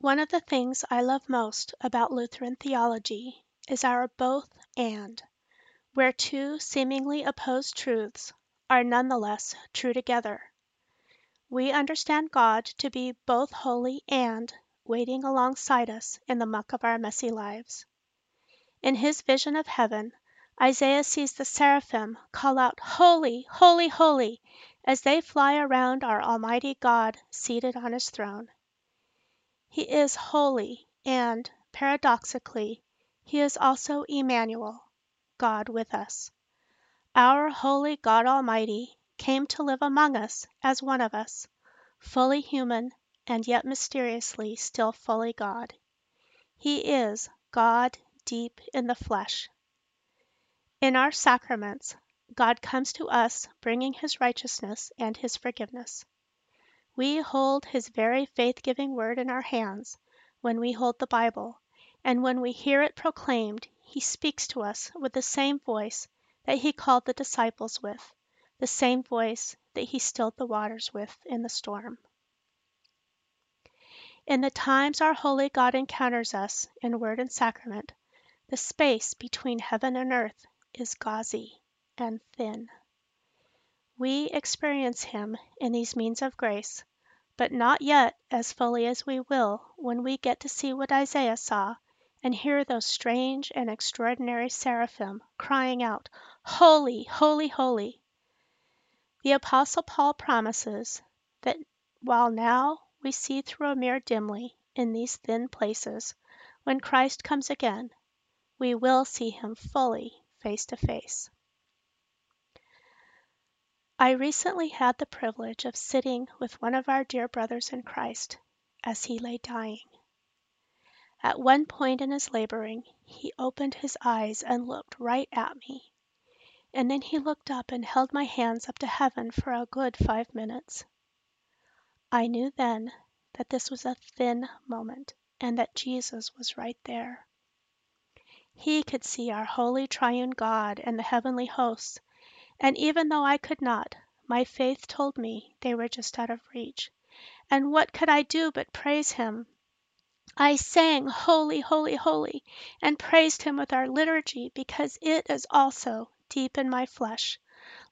One of the things I love most about Lutheran theology is our both and, where two seemingly opposed truths are none the less true together. We understand God to be both holy and waiting alongside us in the muck of our messy lives. In his vision of heaven, Isaiah sees the seraphim call out, Holy, holy, holy, as they fly around our Almighty God seated on his throne. He is holy, and, paradoxically, he is also Emmanuel, God with us. Our holy God Almighty came to live among us as one of us, fully human and yet mysteriously still fully God. He is God deep in the flesh. In our sacraments, God comes to us bringing His righteousness and His forgiveness. We hold His very faith giving word in our hands when we hold the Bible, and when we hear it proclaimed, He speaks to us with the same voice that He called the disciples with, the same voice that He stilled the waters with in the storm. In the times our holy God encounters us in word and sacrament, the space between heaven and earth is gauzy and thin. We experience Him in these means of grace, but not yet as fully as we will when we get to see what Isaiah saw and hear those strange and extraordinary seraphim crying out, Holy, holy, holy. The Apostle Paul promises that while now we see through a mirror dimly in these thin places, when Christ comes again, we will see him fully face to face. I recently had the privilege of sitting with one of our dear brothers in Christ as he lay dying. At one point in his laboring, he opened his eyes and looked right at me. And then he looked up and held my hands up to heaven for a good five minutes. I knew then that this was a thin moment and that Jesus was right there. He could see our holy triune God and the heavenly hosts, and even though I could not, my faith told me they were just out of reach. And what could I do but praise Him? I sang Holy, Holy, Holy, and praised Him with our liturgy because it is also deep in my flesh,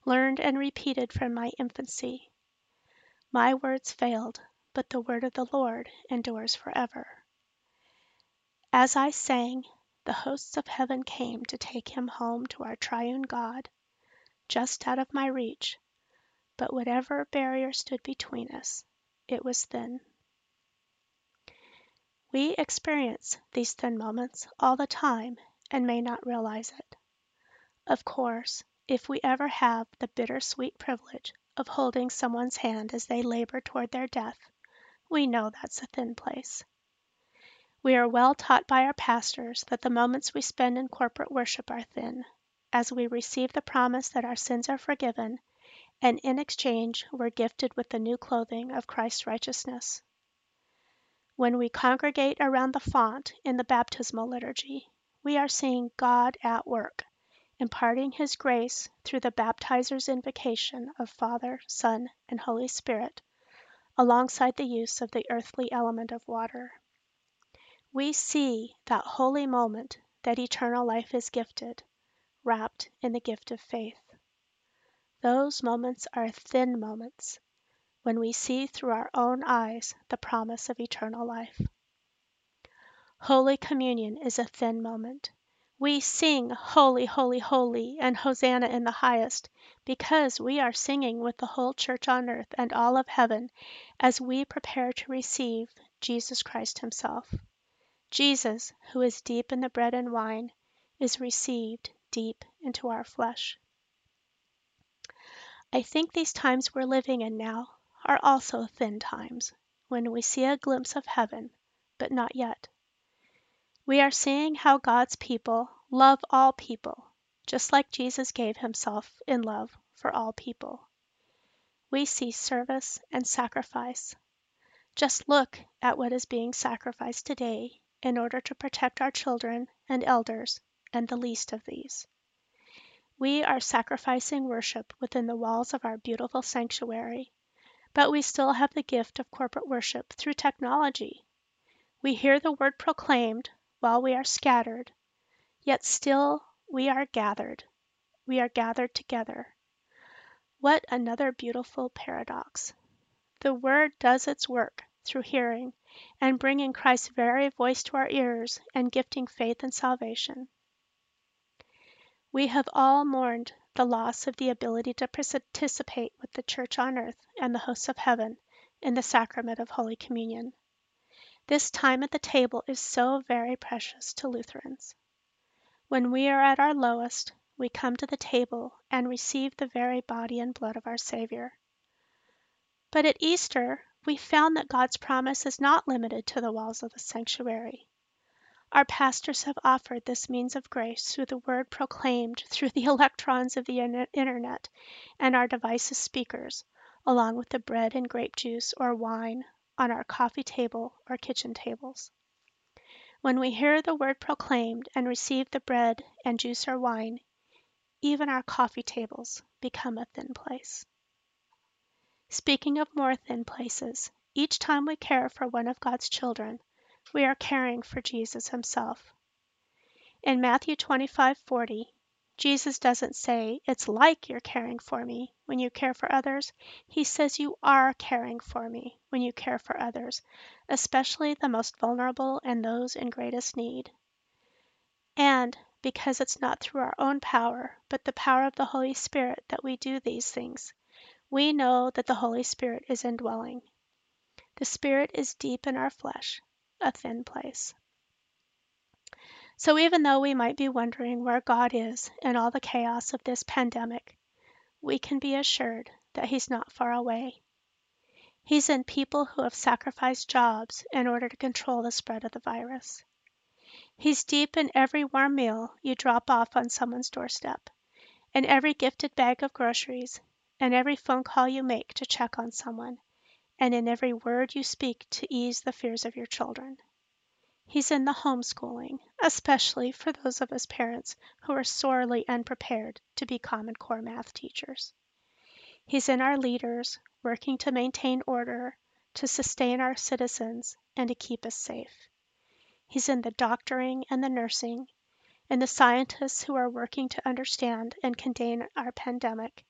learned and repeated from my infancy. My words failed, but the word of the Lord endures forever. As I sang, the hosts of heaven came to take him home to our triune God, just out of my reach, but whatever barrier stood between us, it was thin. We experience these thin moments all the time and may not realize it. Of course, if we ever have the bittersweet privilege of holding someone's hand as they labor toward their death, we know that's a thin place. We are well taught by our pastors that the moments we spend in corporate worship are thin, as we receive the promise that our sins are forgiven, and in exchange we're gifted with the new clothing of Christ's righteousness. When we congregate around the font in the baptismal liturgy, we are seeing God at work, imparting His grace through the baptizer's invocation of Father, Son, and Holy Spirit, alongside the use of the earthly element of water we see that holy moment that eternal life is gifted, wrapped in the gift of faith. Those moments are thin moments when we see through our own eyes the promise of eternal life. Holy Communion is a thin moment. We sing Holy, Holy, Holy, and Hosanna in the highest, because we are singing with the whole church on earth and all of heaven as we prepare to receive Jesus Christ Himself. Jesus, who is deep in the bread and wine, is received deep into our flesh. I think these times we're living in now are also thin times, when we see a glimpse of heaven, but not yet. We are seeing how God's people love all people, just like Jesus gave himself in love for all people. We see service and sacrifice. Just look at what is being sacrificed today in order to protect our children and elders and the least of these. We are sacrificing worship within the walls of our beautiful sanctuary, but we still have the gift of corporate worship through technology. We hear the word proclaimed while we are scattered, yet still we are gathered. We are gathered together. What another beautiful paradox! The word does its work through hearing and bringing Christ's very voice to our ears and gifting faith and salvation. We have all mourned the loss of the ability to participate with the Church on earth and the hosts of heaven in the sacrament of Holy Communion. This time at the table is so very precious to Lutherans. When we are at our lowest, we come to the table and receive the very body and blood of our Savior. But at Easter, we found that God's promise is not limited to the walls of the sanctuary. Our pastors have offered this means of grace through the word proclaimed through the electrons of the internet and our devices speakers, along with the bread and grape juice or wine on our coffee table or kitchen tables. When we hear the word proclaimed and receive the bread and juice or wine, even our coffee tables become a thin place. Speaking of more thin places, each time we care for one of God's children, we are caring for Jesus himself. In Matthew 25:40, Jesus doesn't say, It's like you're caring for me when you care for others. He says, You are caring for me when you care for others, especially the most vulnerable and those in greatest need. And because it's not through our own power, but the power of the Holy Spirit that we do these things, we know that the Holy Spirit is indwelling. The Spirit is deep in our flesh, a thin place. So even though we might be wondering where God is in all the chaos of this pandemic, we can be assured that He's not far away. He's in people who have sacrificed jobs in order to control the spread of the virus. He's deep in every warm meal you drop off on someone's doorstep, in every gifted bag of groceries, and every phone call you make to check on someone, and in every word you speak to ease the fears of your children. He's in the homeschooling, especially for those of us parents who are sorely unprepared to be Common Core math teachers. He's in our leaders, working to maintain order, to sustain our citizens, and to keep us safe. He's in the doctoring and the nursing, in the scientists who are working to understand and contain our pandemic,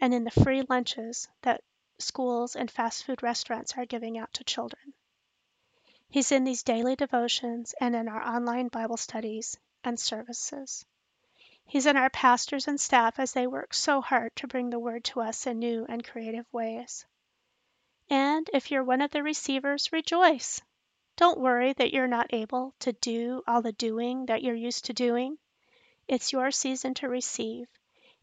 and in the free lunches that schools and fast food restaurants are giving out to children. He's in these daily devotions and in our online Bible studies and services. He's in our pastors and staff as they work so hard to bring the word to us in new and creative ways. And if you're one of the receivers, rejoice. Don't worry that you're not able to do all the doing that you're used to doing. It's your season to receive,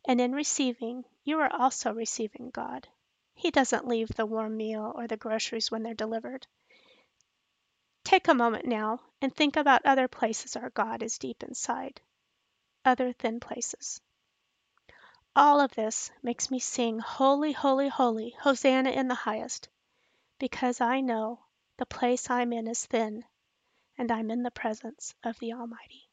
and in receiving, you are also receiving God. He doesn't leave the warm meal or the groceries when they're delivered. Take a moment now and think about other places our God is deep inside, other thin places. All of this makes me sing, Holy, Holy, Holy, Hosanna in the highest, because I know the place I'm in is thin, and I'm in the presence of the Almighty.